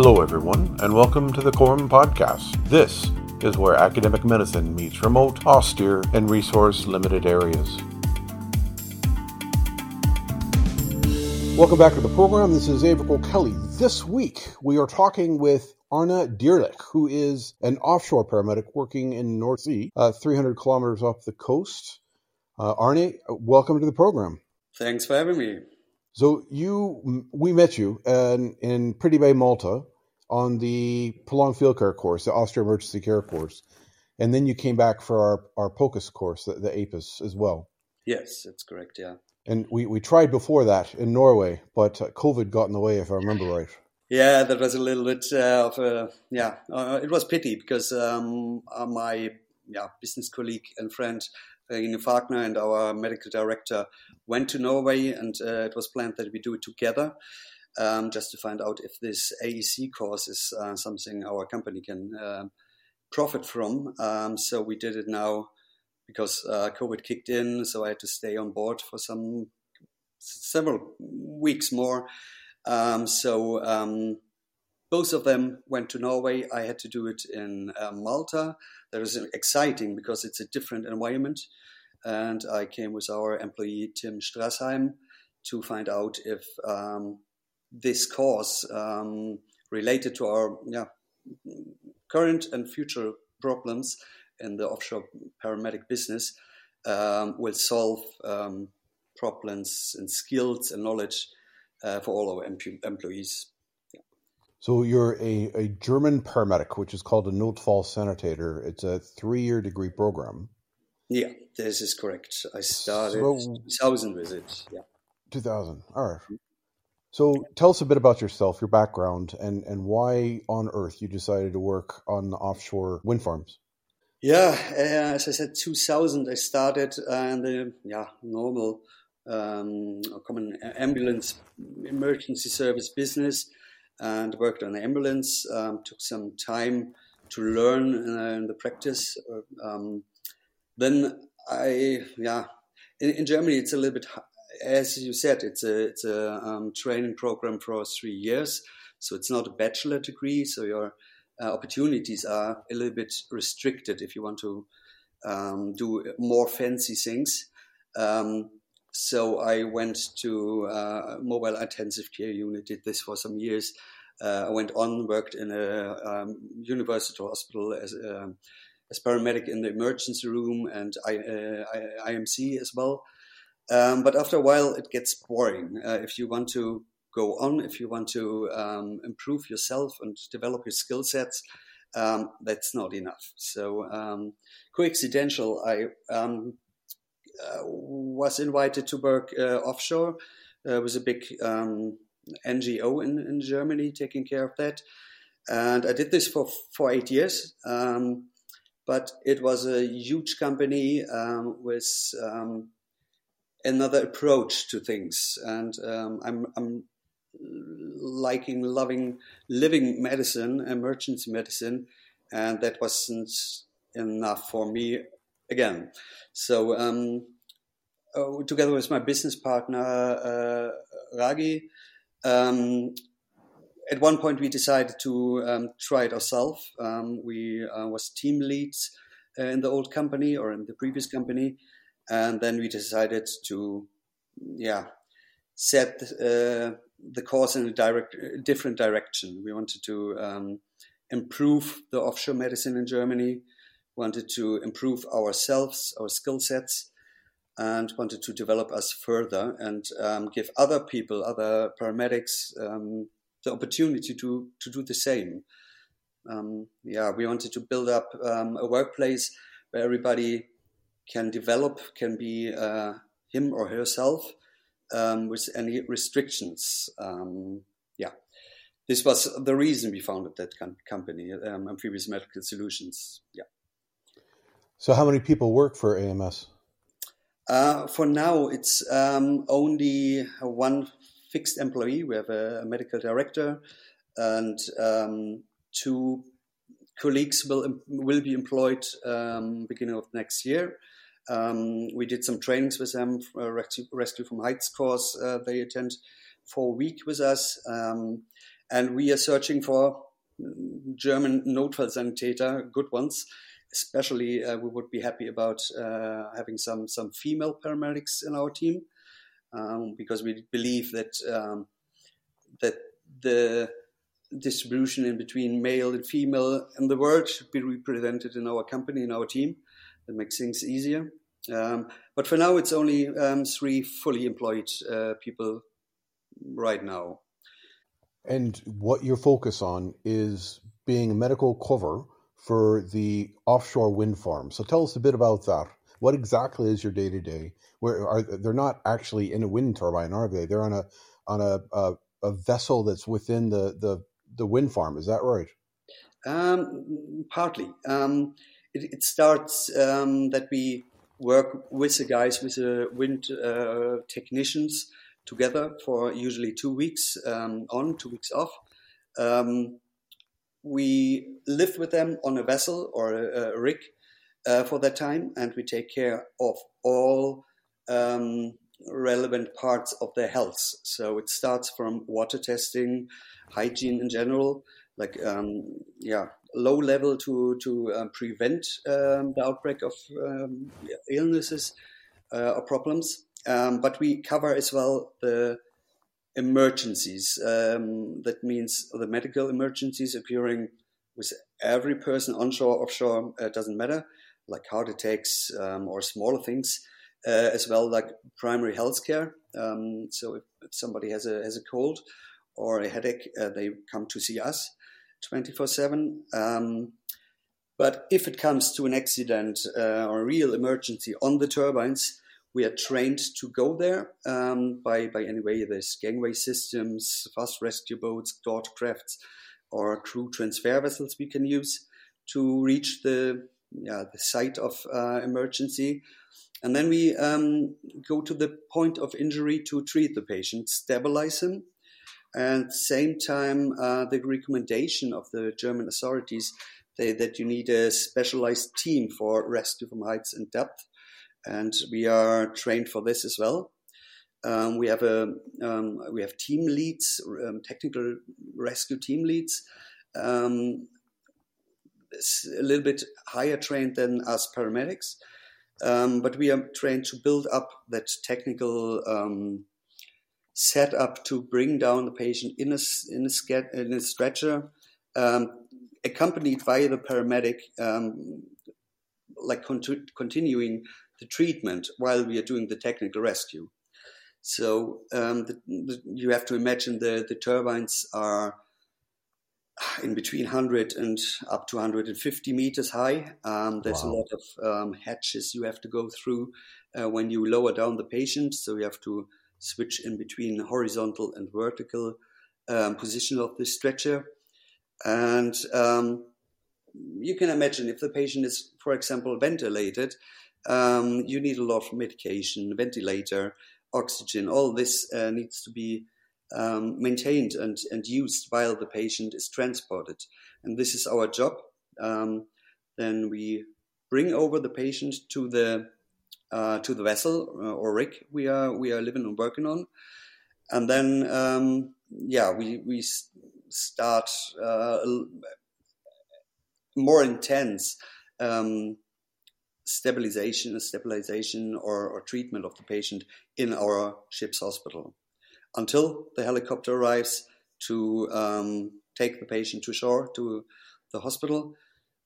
Hello, everyone, and welcome to the Quorum Podcast. This is where academic medicine meets remote, austere, and resource limited areas. Welcome back to the program. This is Aebhric Kelly. This week, we are talking with Arne Dierlich, who is an offshore paramedic working in North Sea, uh, 300 kilometers off the coast. Uh, Arne, welcome to the program. Thanks for having me. So you, we met you in, in Pretty Bay, Malta, on the prolonged field care course, the Austere Emergency Care course, and then you came back for our our POCUS course, the, the APIS as well. Yes, that's correct. Yeah. And we, we tried before that in Norway, but uh, COVID got in the way, if I remember right. Yeah, that was a little bit uh, of a yeah. Uh, it was pity because um, uh, my yeah business colleague and friend Regine Fagner and our medical director went to Norway, and uh, it was planned that we do it together. Um, just to find out if this AEC course is uh, something our company can uh, profit from. Um, so we did it now because uh, COVID kicked in, so I had to stay on board for some several weeks more. Um, so um, both of them went to Norway. I had to do it in uh, Malta. That was exciting because it's a different environment. And I came with our employee Tim Strassheim to find out if um, this course um, related to our yeah, current and future problems in the offshore paramedic business um, will solve um, problems and skills and knowledge uh, for all our employees. So you're a, a German paramedic, which is called a Notfallsanitäter. It's a three-year degree program. Yeah, this is correct. I started so, 2000 with it. Yeah. 2000. All right. So tell us a bit about yourself, your background, and, and why on earth you decided to work on offshore wind farms. Yeah, uh, as I said, 2000 I started uh, in the yeah normal um, common ambulance emergency service business and worked on ambulance. Um, took some time to learn uh, in the practice. Um, then I yeah in, in, Germany it's a little bit as you said, it's a it's a um, training program for three years, so it's not a bachelor degree. So your uh, opportunities are a little bit restricted if you want to um, do more fancy things. Um, so I went to uh, mobile intensive care unit. Did this for some years. Uh, I went on, worked in a um, university hospital as um, as paramedic in the emergency room and I, uh, I, IMC as well. Um, but after a while, it gets boring. Uh, if you want to go on, if you want to um, improve yourself and develop your skill sets, um, that's not enough. So, coincidental, I was invited to work uh, offshore. There was a big um, NGO in, in Germany taking care of that. And I did this for, for eight years. Um, but it was a huge company with another approach to things. And um, I'm, I'm liking, loving, living medicine, emergency medicine, and that wasn't enough for me again. So, um, uh, together with my business partner uh, Ragi, um, at one point we decided to um, try it ourselves. Um, we uh, was team leads uh, in the old company or in the previous company, and then we decided to, yeah, set uh, the course in a direct, different direction. We wanted to um, improve the offshore medicine in Germany, wanted to improve ourselves, our skill sets, and wanted to develop us further and um, give other people, other paramedics, um, the opportunity to to do the same. Um, yeah, we wanted to build up um, a workplace where everybody can develop, can be uh, him or herself um, with any restrictions. Um, yeah, this was the reason we founded that company, um, Amphibious Medical Solutions. Yeah. So, how many people work for AMS? Uh, for now, it's um, only one fixed employee. We have a, a medical director and um, two colleagues will will be employed um, beginning of next year. Um, we did some trainings with them, rescue, rescue, from heights course. Uh, they attend for a week with us. Um, and we are searching for German Notfallsanitäter, good ones. Especially, uh, we would be happy about uh, having some some female paramedics in our team um, because we believe that um, that the distribution in between male and female in the world should be represented in our company in our team. That makes things easier. Um, but for now, it's only um, three fully employed uh, people right now. And what your focus on is being medical cover for the offshore wind farm. So tell us a bit about that. What exactly is your day to day? Where are they're not actually in a wind turbine, are they? They're on a on a, a, a vessel that's within the, the the wind farm. Is that right? Um, partly. Um, it, it, starts um, that we work with the guys, with the wind uh, technicians together for usually two weeks um, on, two weeks off. Um, we live with them on a vessel or a, a rig uh, for that time, and we take care of all um, relevant parts of their health. So it starts from water testing, hygiene in general, like um, yeah, low level to to um, prevent um, the outbreak of um, illnesses uh, or problems. Um, but we cover as well the emergencies. Um, that means the medical emergencies occurring with every person onshore, offshore, uh, doesn't matter, like heart attacks or smaller things. Uh, as well, like primary health care. so if, if somebody has a has a cold, or a headache, uh, they come to see us 24 7. Um, but if it comes to an accident uh, or a real emergency on the turbines, we are trained to go there um, by, by any way there's gangway systems, fast rescue boats, daughter crafts, or crew transfer vessels we can use to reach the yeah, the site of uh, emergency. And then we um, go to the point of injury to treat the patient, stabilize him, and same time, uh, the recommendation of the German authorities they, that you need a specialized team for rescue from heights and depth, and we are trained for this as well. Um, we have a um, we have team leads, um, technical rescue team leads, um, a little bit higher trained than us paramedics, um, but we are trained to build up that technical um, set up to bring down the patient in a, in a, in a stretcher, accompanied by the paramedic, like continuing the treatment while we are doing the technical rescue. So um, the, the, you have to imagine the, the turbines are in between 100 and up to 150 meters high. Um, there's wow. a lot of um, hatches you have to go through uh, when you lower down the patient. So you have to switch in between horizontal and vertical um, position of the stretcher. And um, you can imagine if the patient is, for example, ventilated, um, you need a lot of medication, ventilator, oxygen. All this uh, needs to be um, maintained and, and used while the patient is transported. And this is our job. Um, then we bring over the patient to the uh, to the vessel uh, or rig we are we are living and working on, and then um, yeah we we start uh, more intense um, stabilization stabilization or, or treatment of the patient in our ship's hospital until the helicopter arrives to um, take the patient to shore to the hospital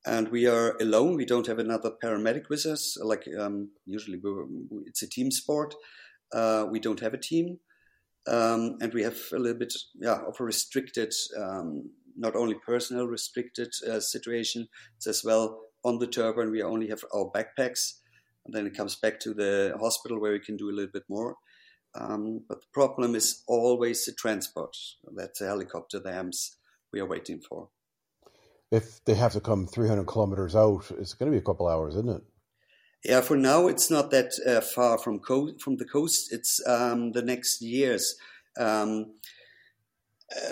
and we are alone. We don't have another paramedic with us. Like um, usually, it's a team sport. Uh, we don't have a team, um, and we have a little bit yeah of a restricted, um, not only personal restricted uh, situation. It's as well on the turbine. We only have our backpacks, and then it comes back to the hospital where we can do a little bit more. Um, but the problem is always the transport. That's the helicopter, the AMS we are waiting for if they have to come 300 kilometers out, it's going to be a couple hours, isn't it? Yeah, for now it's not that uh, far from co- from the coast. It's um, the next years. Um,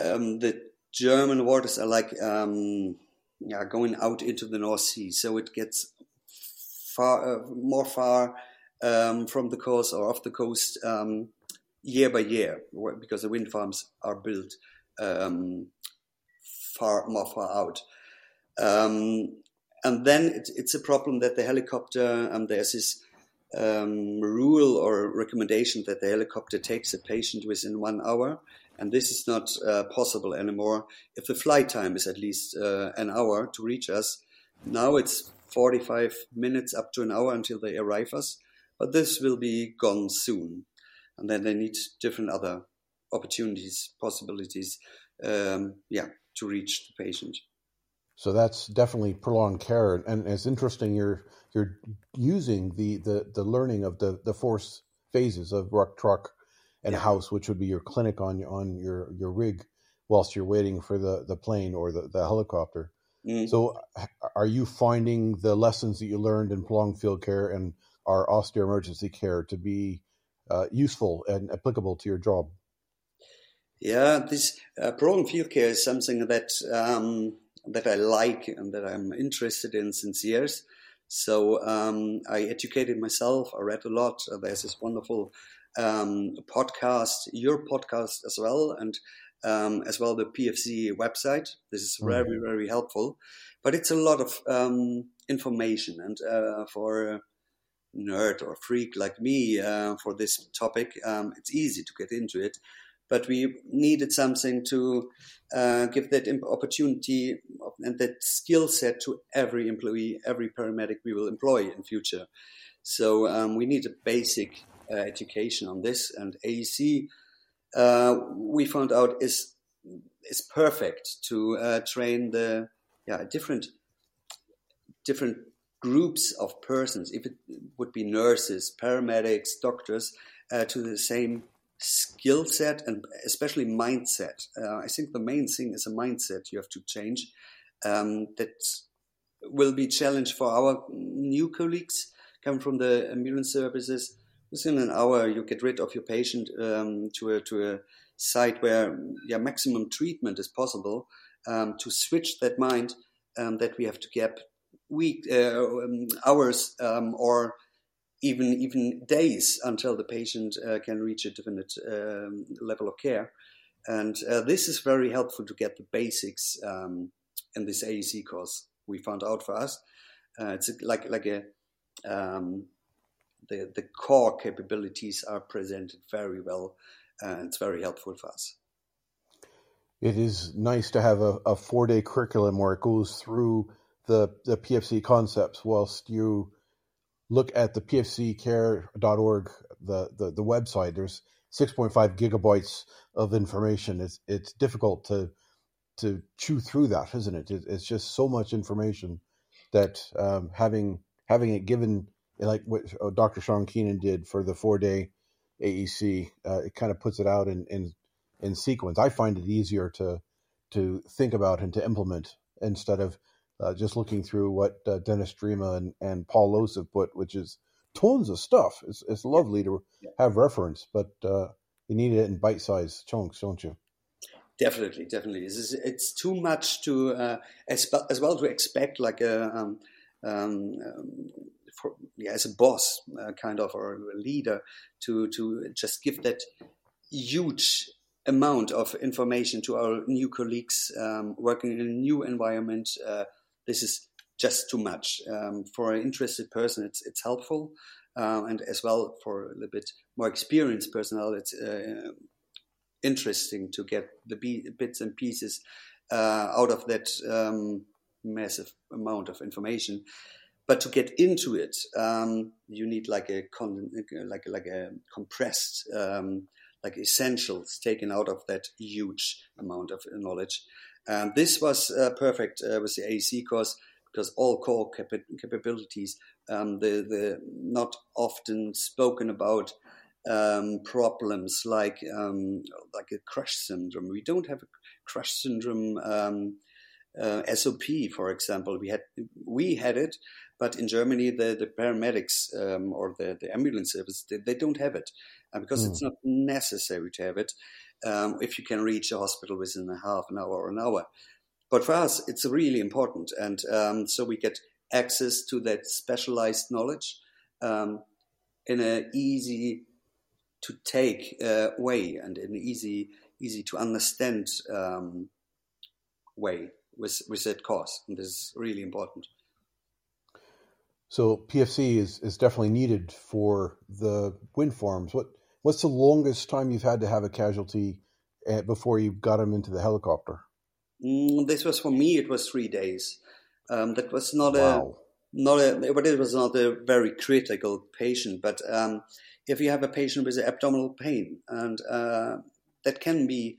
um, the German waters are like um, yeah going out into the North Sea, so it gets far uh, more far um, from the coast or off the coast um, year by year because the wind farms are built far more far out. Um, and then it, it's a problem that the helicopter, and there's this um, rule or recommendation that the helicopter takes a patient within one hour. And this is not uh, possible anymore if the flight time is at least uh, an hour to reach us. Now it's 45 minutes up to an hour until they arrive us, but this will be gone soon. And then they need different other opportunities, possibilities, um, yeah, to reach the patient. So that's definitely prolonged care, and it's interesting you're you're using the the, the learning of the the four phases of ruck, truck, and yeah. house, which would be your clinic on on your your rig, whilst you're waiting for the the plane or the, the helicopter. Mm. So, are you finding the lessons that you learned in prolonged field care and our austere emergency care to be uh, useful and applicable to your job? Yeah, this uh, prolonged field care is something that um, that I like and that I'm interested in since years. So um, I educated myself. I read a lot. Uh, there's this wonderful um, podcast, your podcast as well, and um, as well the PFC website. This is very mm-hmm. very helpful, but it's a lot of um, information, and uh, for a nerd or freak like me uh, for this topic, um, it's easy to get into it but we needed something to uh, give that opportunity and that skill set to every employee, every paramedic we will employ in future. So um, we need a basic education on this, and AEC uh, we found out is is perfect to uh, train the yeah different different groups of persons. If it would be nurses, paramedics, doctors, uh, to the same skill set and especially mindset. Uh, I think the main thing is a mindset you have to change. Um, that will be challenge for our new colleagues coming from the ambulance services. Within an hour, you get rid of your patient um, to a to a site where yeah maximum treatment is possible. Um, to switch that mind um, that we have to gap week uh, um, hours um, or even even days until the patient uh, can reach a definite um, level of care. And uh, this is very helpful to get the basics in this AEC course. We found out for us, uh, it's like like a um, the the core capabilities are presented very well, and it's very helpful for us. It is nice to have a, a four day curriculum where it goes through the the PFC concepts whilst you look at the pfccare.org, the, the, the website, there's 6.5 gigabytes of information. It's, it's difficult to, to chew through that, isn't it? it it's just so much information that um, having, having it given, like what uh, Dr. Sean Keenan did for the four day AEC, uh, it kind of puts it out in, in, in sequence. I find it easier to, to think about and to implement instead of uh, just looking through what uh, Dennis Drema and, and Paul Loos have put, which is tons of stuff. It's, it's lovely to have reference, but uh, you need it in bite sized chunks, don't you? Definitely, definitely. It's, it's too much to uh, as, as well to expect like a um, um, um, for, yeah, as a boss uh, kind of or a leader to to just give that huge amount of information to our new colleagues um, working in a new environment uh, this is just too much. Um, for an interested person, it's it's helpful, um, and as well for a little bit more experienced personnel, it's uh, interesting to get the bits and pieces uh, out of that um, massive amount of information. But to get into it, um, you need like a con- like like a compressed um, like essentials taken out of that huge amount of knowledge. Um, this was uh, perfect uh, with the AEC course because all core cap- capabilities, um, the, the not often spoken about um, problems like um, like a crush syndrome. We don't have a crush syndrome um, uh, SOP, for example. We had we had it, but in Germany, the, the paramedics um, or the, the ambulance service they, they don't have it uh, because mm. it's not necessary to have it um, if you can reach a hospital within a half an hour or an hour. But for us, it's really important. And um, so we get access to that specialized knowledge um, in an easy to take uh, way and in easy, easy to understand um, way with with that cause, and this is really important. So PFC is, is definitely needed for the wind farms. What what's the longest time you've had to have a casualty uh, before you got them into the helicopter? Mm, this was for me. It was three days. Um, that was not wow. a not a, but it was not a very critical patient. But um, if you have a patient with abdominal pain, and uh, that can be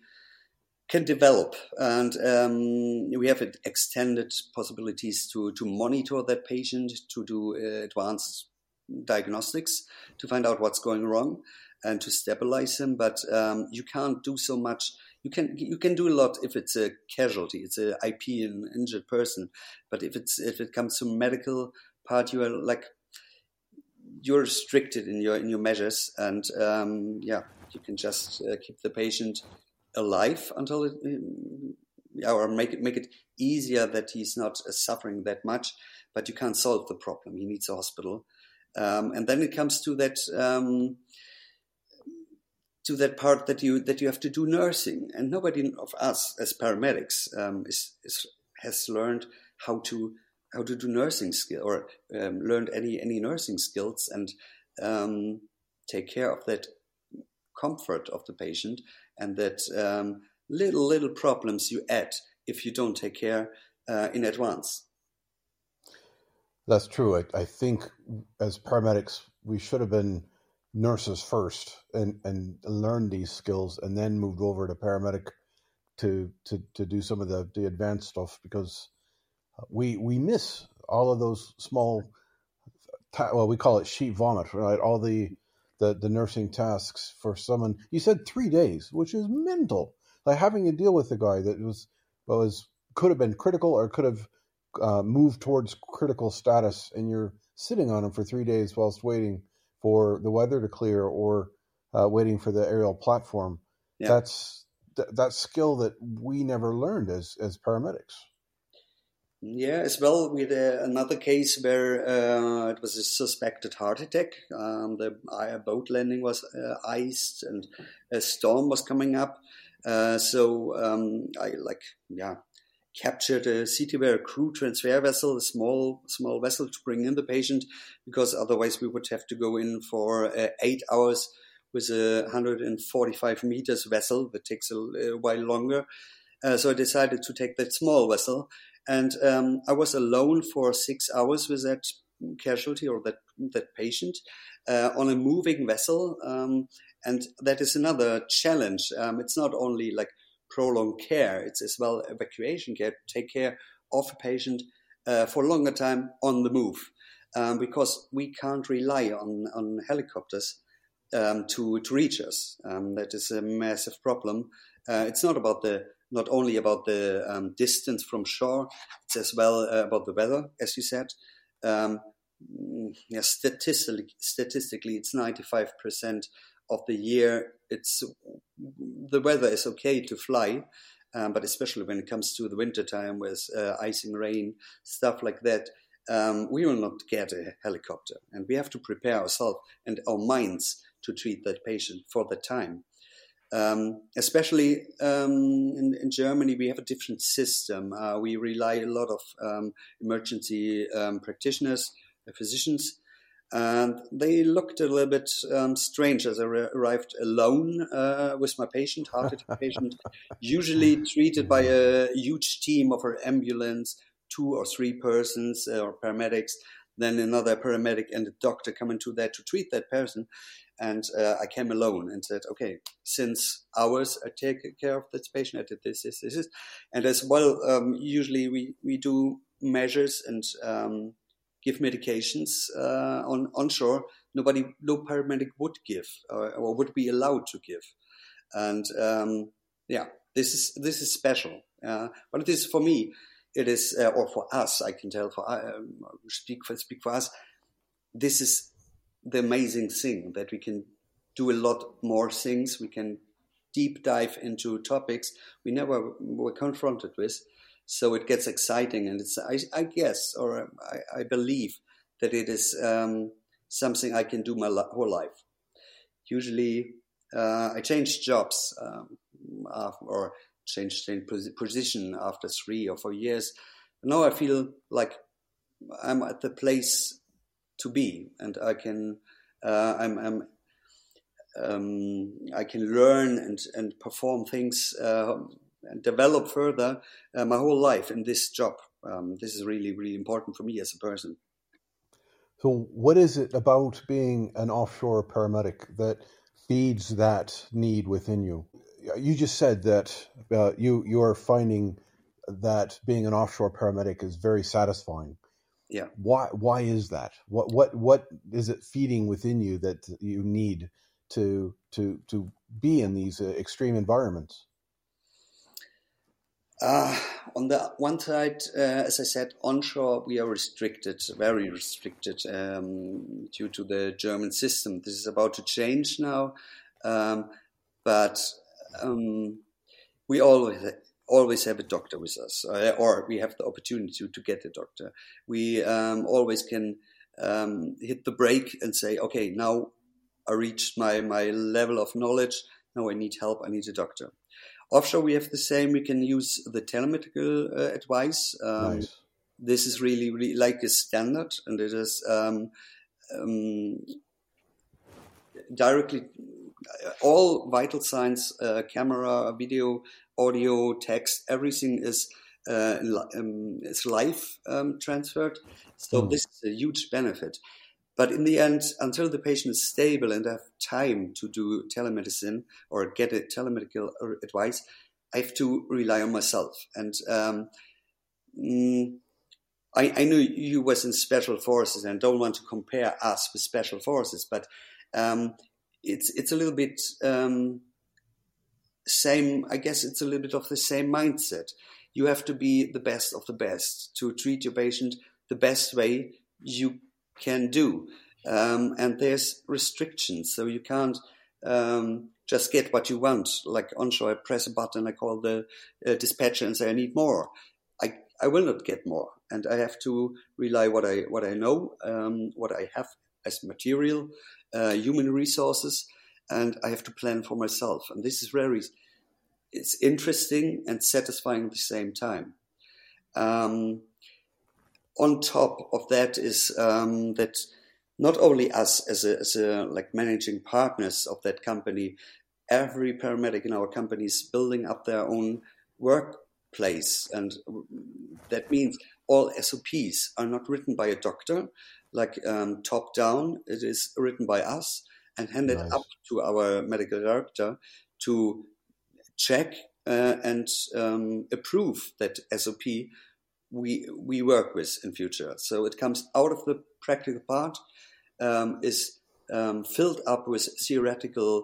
can develop, and um, we have extended possibilities to to monitor that patient, to do uh, advanced diagnostics, to find out what's going wrong, and to stabilize him. But um, you can't do so much you can you can do a lot if it's a casualty, it's a IP, an injured person. But if it's if it comes to medical part, you are like you're restricted in your in your measures, and um, yeah, you can just uh, keep the patient alive until it, yeah, or make it make it easier that he's not uh, suffering that much. But you can't solve the problem. He needs a hospital, um, and then it comes to that. Um, to that part that you that you have to do nursing, and nobody of us as paramedics um, is, is, has learned how to how to do nursing skill or um, learned any any nursing skills and um, take care of that comfort of the patient and that um, little little problems you add if you don't take care uh, in advance. That's true. I, I think as paramedics, we should have been nurses first and and learned these skills and then moved over to paramedic to to to do some of the the advanced stuff because we we miss all of those small well we call it sheet vomit right all the the the nursing tasks for someone you said 3 days which is mental like having to deal with a guy that was was could have been critical or could have uh, moved towards critical status and you're sitting on him for 3 days whilst waiting for the weather to clear or uh, waiting for the aerial platform. Yeah. That's th- that skill that we never learned as as paramedics. Yeah, as well with uh, another case where uh, it was a suspected heart attack. Um, the uh, boat landing was uh, iced and a storm was coming up. Uh, so um, I like yeah captured a CTWare crew transfer vessel, a small small vessel to bring in the patient, because otherwise we would have to go in for uh, eight hours with a 145 meters vessel that takes a, a while longer. Uh, so I decided to take that small vessel, and um, I was alone for six hours with that casualty or that that patient uh, on a moving vessel. Um, and that is another challenge. Um, it's not only like prolonged care. It's as well evacuation care, take care of a patient uh, for a longer time on the move. Um, because we can't rely on, on helicopters um, to, to reach us. Um, that is a massive problem. Uh, it's not about the not only about the um, distance from shore, it's as well uh, about the weather, as you said. Um, yeah, statistically, statistically, it's 95% of the year, it's the weather is okay to fly, um, but especially when it comes to the winter time with uh, icing rain, stuff like that, um, we will not get a helicopter, and we have to prepare ourselves and our minds to treat that patient for the time. Um, especially um, in, in, Germany, we have a different system. Uh, we rely a lot of um, emergency um, practitioners, physicians, and they looked a little bit um, strange as I re- arrived alone uh, with my patient, heart attack patient, usually treated by a huge team of our ambulance, two or three persons uh, or paramedics, then another paramedic and a doctor come into that to treat that person. And uh, I came alone and said, okay, since hours I take care of this patient, I did this, this, this, this. And as well, um, usually we, we do measures and um, give medications uh, on onshore. Nobody, no paramedic would give or, or would be allowed to give, and um, yeah, this is this is special. Uh, but it is for me, it is uh, or for us. I can tell for um, speak for speak for us. This is the amazing thing that we can do a lot more things. We can deep dive into topics we never were confronted with so it gets exciting, and it's I, I guess or I, I, believe that it is um, something I can do my whole life. Usually, uh, I change jobs um, or changed position after three or four years. Now I feel like I'm at the place to be, and I can uh, I'm, I'm um, I can learn and and perform things uh, and develop further uh, my whole life in this job. Um, this is really really important for me as a person. So, what is it about being an offshore paramedic that feeds that need within you? You just said that uh, you you are finding that being an offshore paramedic is very satisfying. Yeah. Why why is that? What what what is it feeding within you that you need to to to be in these uh, extreme environments? Uh, on the one side, uh, as I said, onshore we are restricted, very restricted, um, due to the German system. This is about to change now, um, but um, we always always have a doctor with us, uh, or we have the opportunity to, to get a doctor. We um, always can um, hit the brake and say, okay, now I reached my my level of knowledge. Now I need help. I need a doctor. Offshore, we have the same. We can use the telemedical uh, advice. Um, nice. This is really, really like a standard, and it is um, um, directly uh, all vital signs, uh, camera, video, audio, text, everything is uh, um, is live um, transferred. So mm. this is a huge benefit. But in the end, until the patient is stable and have time to do telemedicine or get a telemedical advice, I have to rely on myself. And um, mm, I, I, know you was in special forces and don't want to compare us with special forces, but um, it's it's a little bit um, same. I guess it's a little bit of the same mindset. You have to be the best of the best to treat your patient the best way you can do. Um, and there's restrictions, so you can't um, just get what you want. Like onshore, I press a button, I call the uh, dispatcher and say I need more. I I will not get more, and I have to rely what I what I know, um, what I have as material, uh, human resources, and I have to plan for myself. And this is very it's interesting and satisfying at the same time. Um, on top of that is um, that not only us as a, as a like managing partners of that company, every paramedic in our company is building up their own workplace, and that means all SOPs are not written by a doctor, like um, top down. It is written by us and handed nice. up to our medical director to check uh, and um, approve that SOP we we work with in future. So it comes out of the practical part, um, is um, filled up with theoretical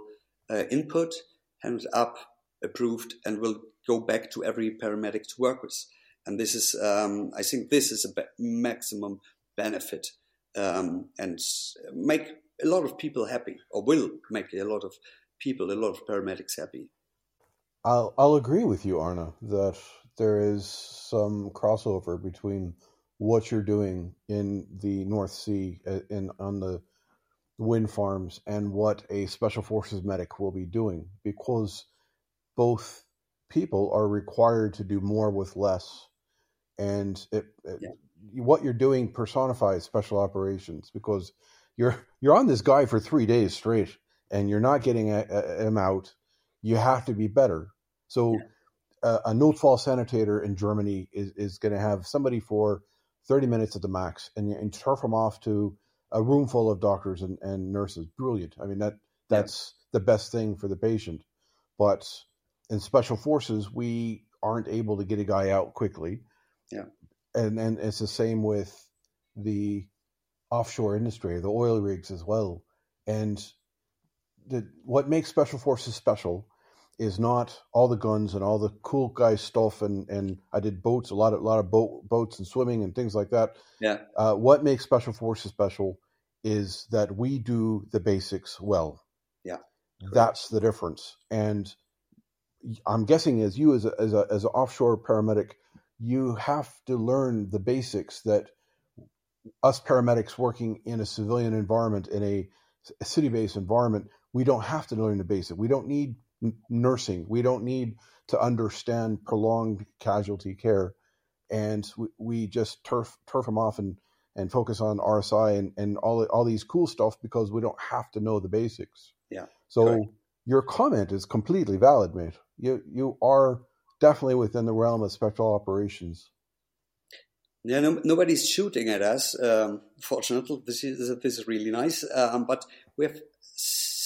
uh, input, handed up, approved, and will go back to every paramedic to work with. And this is, um, I think, this is a be- maximum benefit um, and make a lot of people happy, or will make a lot of people, a lot of paramedics happy. I'll I'll agree with you, Arne, that there is some crossover between what you're doing in the North Sea uh, in on the wind farms and what a special forces medic will be doing because both people are required to do more with less and it, it yeah. what you're doing personifies special operations because you're you're on this guy for 3 days straight and you're not getting a, a, him out you have to be better so yeah a, a Notfallsanitäter in Germany is, is going to have somebody for 30 minutes at the max and, and turf them off to a room full of doctors and, and nurses. Brilliant. I mean, that that's yeah. the best thing for the patient. But in special forces, we aren't able to get a guy out quickly. Yeah. And, and it's the same with the offshore industry, the oil rigs as well. And the, what makes special forces special is not all the guns and all the cool guy stuff and and I did boats a lot of a lot of boat boats and swimming and things like that. Yeah. Uh, what makes special forces special is that we do the basics well. Yeah. That's the difference. And I'm guessing as you as a, as a as an offshore paramedic, you have to learn the basics that us paramedics working in a civilian environment in a city based environment, we don't have to learn the basic. We don't need nursing. We don't need to understand prolonged casualty care, and we, we just turf turf them off and and focus on RSI and, and all all these cool stuff because we don't have to know the basics. Yeah. So correct. your comment is completely valid, mate. You you are definitely within the realm of special operations. Yeah, no, nobody's shooting at us. Um, fortunately, this is this is really nice. Um, but we have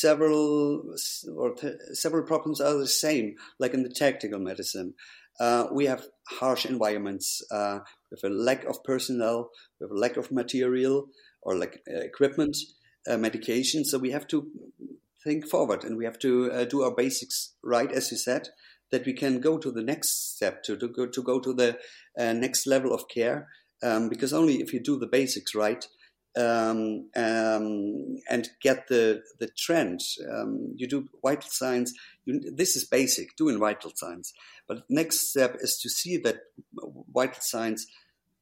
several or several problems are the same, like in the tactical medicine. Uh, we have harsh environments. Uh, have a lack of personnel. with a lack of material or like uh, equipment, uh, medication. So we have to think forward and we have to uh, do our basics right, as you said that we can go to the next step to, to go to go to the uh, next level of care um, because only if you do the basics right um, um, and get the the trend um, you do vital signs. You, this is basic doing vital signs. But next step is to see that vital signs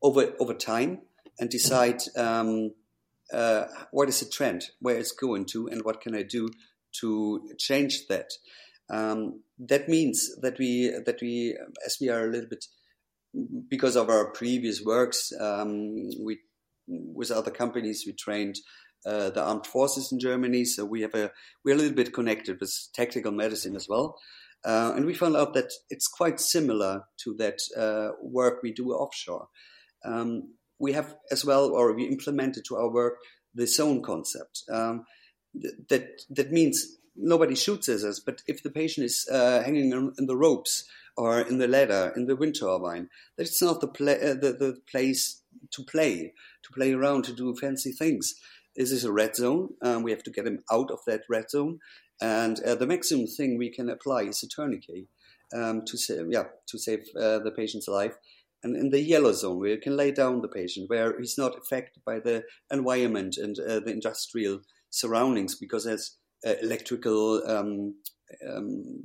over over time and decide um, uh, what is the trend where it's going to and what can I do to change that. Um, that means that we that we as we are a little bit because of our previous works um, we with other companies. We trained uh, the armed forces in Germany. So we have a we're a little bit connected with tactical medicine as well. Uh, and we found out that it's quite similar to that uh, work we do offshore. Um, we have as well or we implemented to our work the zone concept. Um, that that means nobody shoots at us, but if the patient is uh, hanging in the ropes or in the ladder in the wind turbine, that's not the, uh, the, the place to play, to play around, to do fancy things. This is a red zone. Um, we have to get him out of that red zone, and uh, the maximum thing we can apply is a tourniquet um, to save, yeah, to save uh, the patient's life. And in the yellow zone, you can lay down the patient, where he's not affected by the environment and uh, the industrial surroundings, because there's uh, electrical um, um,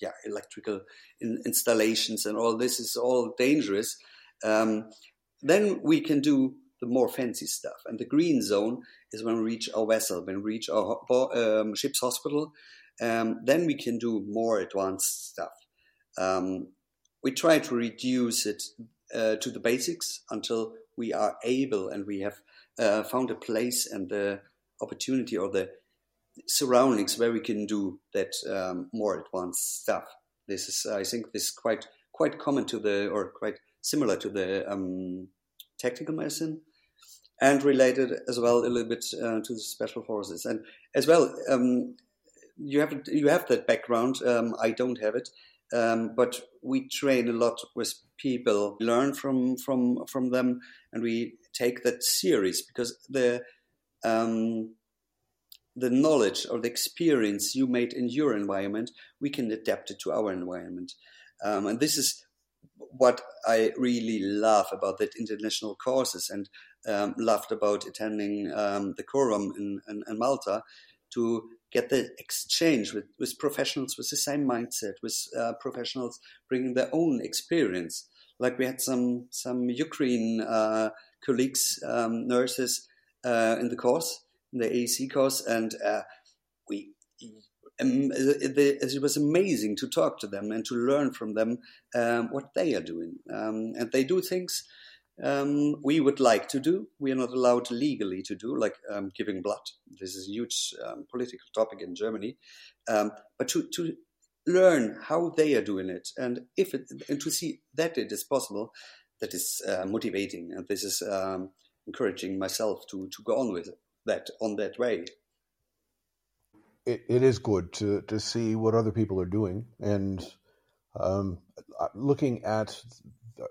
yeah electrical in installations and all this is all dangerous um, then we can do the more fancy stuff. And the green zone is when we reach our vessel when we reach our um, ship's hospital. Um, then we can do more advanced stuff. Um, we try to reduce it uh, to the basics until we are able and we have uh, found a place and the opportunity or the surroundings where we can do that um, more advanced stuff. This is, I think, this is quite quite common to the or quite similar to the um, tactical medicine, and related as well a little bit uh, to the special forces. And as well, um, you have you have that background. Um, I don't have it. Um, but we train a lot with people, learn from from from them, and we take that serious because the um, the knowledge or the experience you made in your environment, we can adapt it to our environment. Um, and this is what I really love about that international courses and um, loved about attending um, the Quorum in, in, in, Malta to get the exchange with, with professionals with the same mindset, with uh, professionals bringing their own experience. Like we had some some Ukraine uh, colleagues, um, nurses uh, in the course, the AEC course, and uh, we it was amazing to talk to them and to learn from them um, what they are doing. Um, and they do things um, we would like to do. We are not allowed legally to do, like um, giving blood. This is a huge um, political topic in Germany. but to, to learn how they are doing it, and if it, and to see that it is possible, that is uh, motivating, and this is encouraging myself to to go on with it that on that way. It, it is good to, to see what other people are doing and um, uh, looking at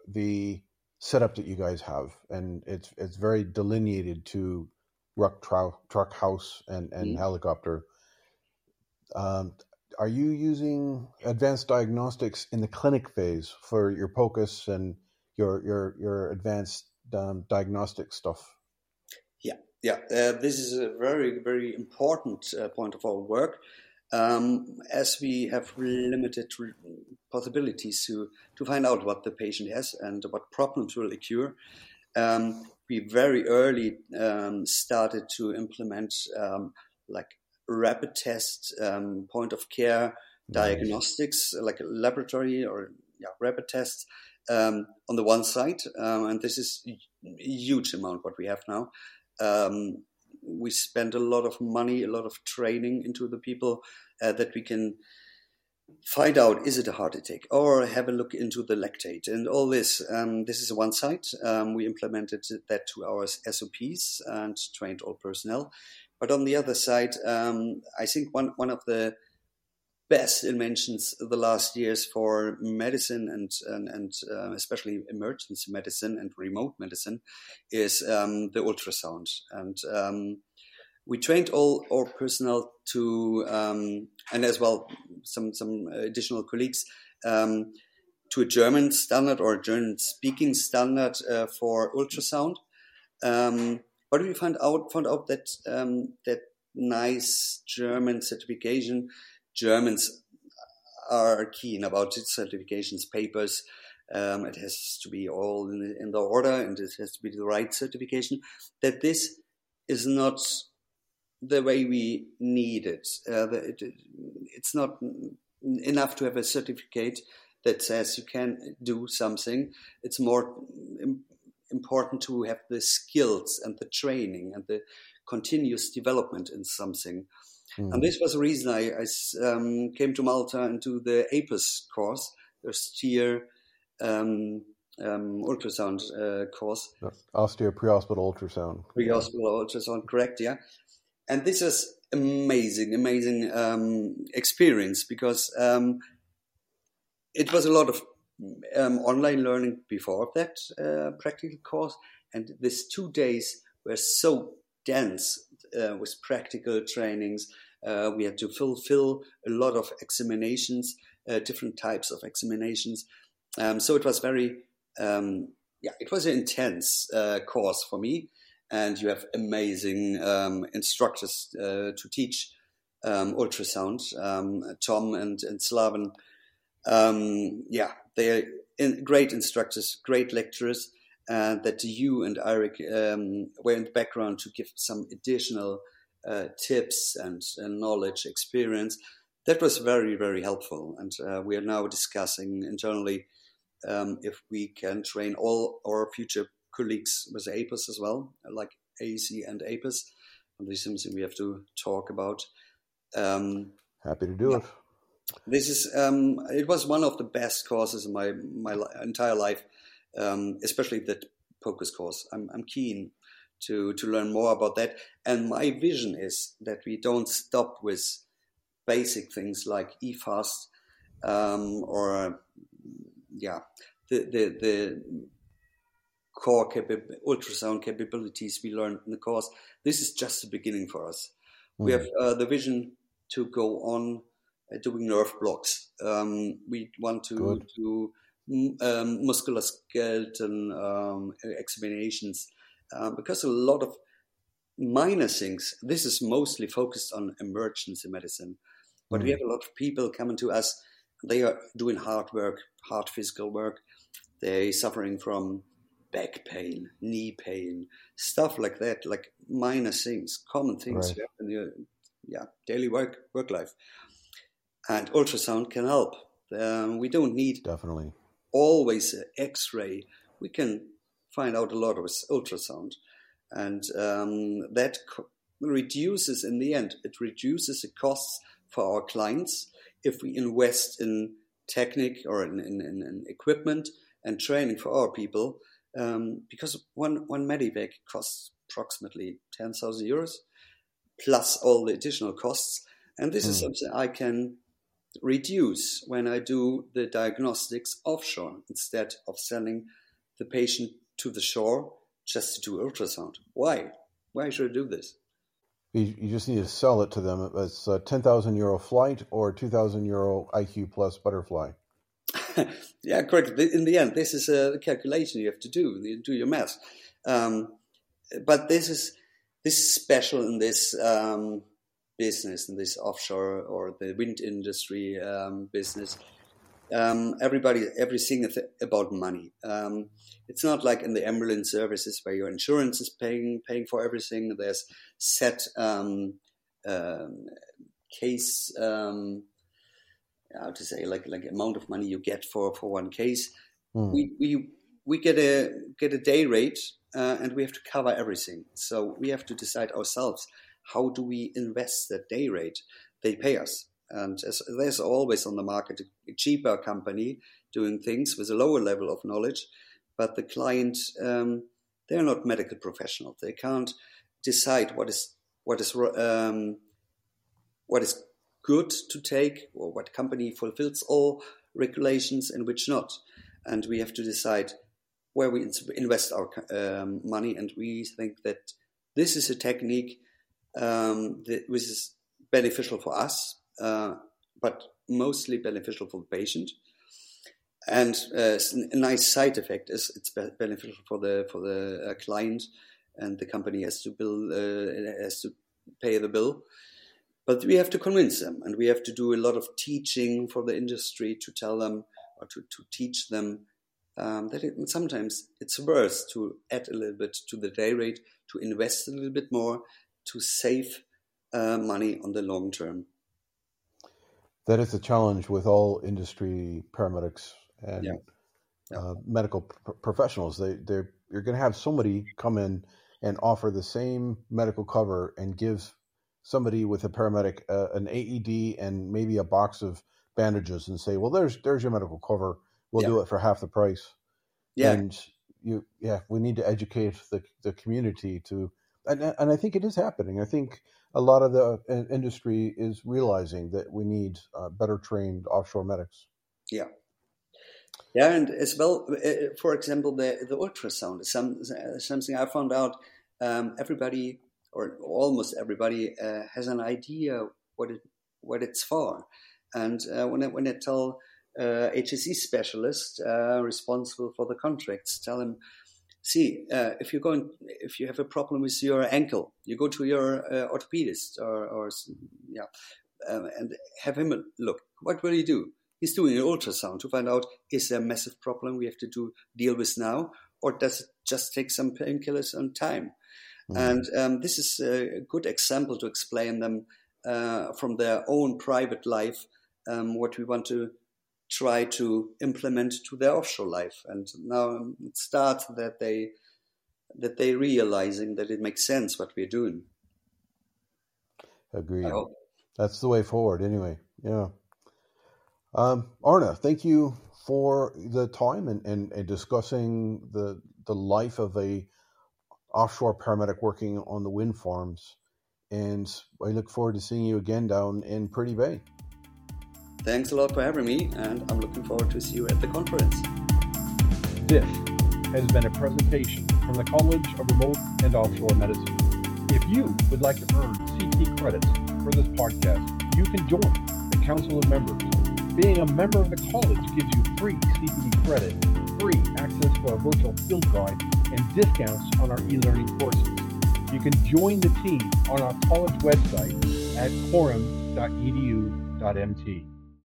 the setup that you guys have, and it's it's very delineated to ruck truck, truck house and and mm-hmm. helicopter. Um, are you using advanced diagnostics in the clinic phase for your POCUS and your your your advanced um, diagnostic stuff? Yeah, uh, this is a very, very important uh, point of our work. Um, as we have limited possibilities to, to find out what the patient has and what problems will occur, um, we very early um, started to implement um, like rapid test, um, point of care diagnostics, like a laboratory or yeah, rapid tests um, on the one side, um, and this is a huge amount what we have now. Um, we spend a lot of money, a lot of training into the people uh, that we can find out is it a heart attack or have a look into the lactate and all this. Um, this is one side. Um, we implemented that to our SOPs and trained all personnel. But on the other side, um, I think one, one of the best inventions the last years for medicine and and, and uh, especially emergency medicine and remote medicine is um, the ultrasound and um, we trained all our personnel to um, and as well some some additional colleagues um, to a German standard or German speaking standard uh, for ultrasound. Um, but we found out found out that um, that nice German certification Germans are keen about its certifications papers. Um, it has to be all in the, in the, order and it has to be the right certification. That this is not the way we need it. Uh, it it's not enough to have a certificate that says you can do something. It's more important to have the skills and the training and the continuous development in something. Mm. And this was the reason I, I um, came to Malta and to the APUS course, the steer um, um, ultrasound uh, course. Austere pre-hospital ultrasound. Pre-hospital ultrasound, correct? Yeah. And this is amazing, amazing um, experience because um, it was a lot of um, online learning before that uh, practical course, and these two days were so dense uh, with practical trainings. Uh, we had to fulfill a lot of examinations, uh, different types of examinations. Um, so it was very, um, yeah, it was an intense uh, course for me. And you have amazing um, instructors uh, to teach um, ultrasound, um, Tom and, and Slaven. Um, yeah, they are great instructors, great lecturers uh, that you and Eric were in the background to give some additional uh, tips and, and, knowledge, experience. That was very, very helpful. And uh, we are now discussing internally um, if we can train all our future colleagues with APUS as well, like AEC and APUS. And this is something we have to talk about. Um, Happy to do yeah. it. This is um, it was one of the best courses in my my entire life um, especially that POCUS course. I'm, I'm keen to, to learn more about that. And my vision is that we don't stop with basic things like eFast um, or, yeah, the, the, the core capa- ultrasound capabilities we learned in the course. This is just the beginning for us. Mm. We have uh, the vision to go on uh, doing nerve blocks. Um, we want to, do um, musculoskeletal um, examinations um, because a lot of minor things. This is mostly focused on emergency medicine, but mm. we have a lot of people coming to us. They are doing hard work, hard physical work. They're suffering from back pain, knee pain, stuff like that, like minor things, common things right. in your yeah daily work work life. And ultrasound can help. Um, we don't need definitely always X-ray. We can find out a lot with ultrasound, and um, that co- reduces in the end. It reduces the costs for our clients if we invest in technique or in, in, in equipment and training for our people. Um, because one one medevac costs approximately ten thousand euros, plus all the additional costs, and this mm. is hmm. something I can reduce when I do the diagnostics offshore instead of sending the patient to the shore just to do ultrasound. Why? Why should I do this? You, you just need to sell it to them as a 10,000 euro flight or 2,000 euro IQ plus butterfly. yeah, correct. In the end, this is a calculation you have to do. You do your math. Um, but this is this is special in this um, business in this offshore or the wind industry um, business. Um, everybody, everything is about money. Um, it's not like in the ambulance services where your insurance is paying paying for everything. There's set um, um, case um, how to say like like amount of money you get for for one case. Mm. We we we get a get a day rate uh, and we have to cover everything. So we have to decide ourselves how do we invest that day rate they pay us. And there's always on the market a cheaper company doing things with a lower level of knowledge, but the client um, they're not medical professionals. They can't decide what is what is um, what is good to take or what company fulfills all regulations and which not. And we have to decide where we invest our um, money. And we think that this is a technique um, that which is beneficial for us, uh, but mostly beneficial for the patient. And uh, a nice side effect is it's beneficial for the for the uh, client, and the company has to bill uh, has to pay the bill. But we have to convince them, and we have to do a lot of teaching for the industry to tell them or to, to teach them um, that it, sometimes it's worth to add a little bit to the day rate, to invest a little bit more, to save uh, money on the long term. That is a challenge with all industry paramedics and yeah. Yeah. Uh, medical professionals. They they you're going to have somebody come in and offer the same medical cover and give somebody with a paramedic uh, an AED and maybe a box of bandages and say, "Well, there's there's your medical cover. We'll yeah. do it for half the price." Yeah. And you yeah, we need to educate the the community to and and I think it is happening. I think a lot of the uh, industry is realizing that we need uh, better trained offshore medics. Yeah. Yeah, and as well, uh, uh, for example, the the ultrasound is some something I found out. Um, everybody or almost everybody uh, has an idea what it what it's for, and when I, when I tell HSE specialist responsible for the contracts, tell him, see, uh, if you're going, if you have a problem with your ankle, you go to your uh, orthopedist or, or yeah, um, and have him look. What will he do? He's doing an ultrasound to find out is there a massive problem we have to do deal with now, or does it just take some painkillers and time? Mm. And um, this is a good example to explain them uh, from their own private life um, what we want to try to implement to their offshore life. And now it starts that they that they realizing that it makes sense what we're doing. Agreed. That's the way forward, anyway. Yeah. Um, Arne, thank you for the time and, and, and discussing the the life of a offshore paramedic working on the wind farms. And I look forward to seeing you again down in Pretty Bay. Thanks a lot for having me, and I'm looking forward to see you at the conference. This has been a presentation from the College of Remote and Offshore Medicine. If you would like to earn CPD credits for this podcast, you can join the Council of Members. Being a member of the college gives you free CPD credit, free access to our virtual field guide, and discounts on our e-learning courses. You can join the team on our college website at quorum.edu.mt.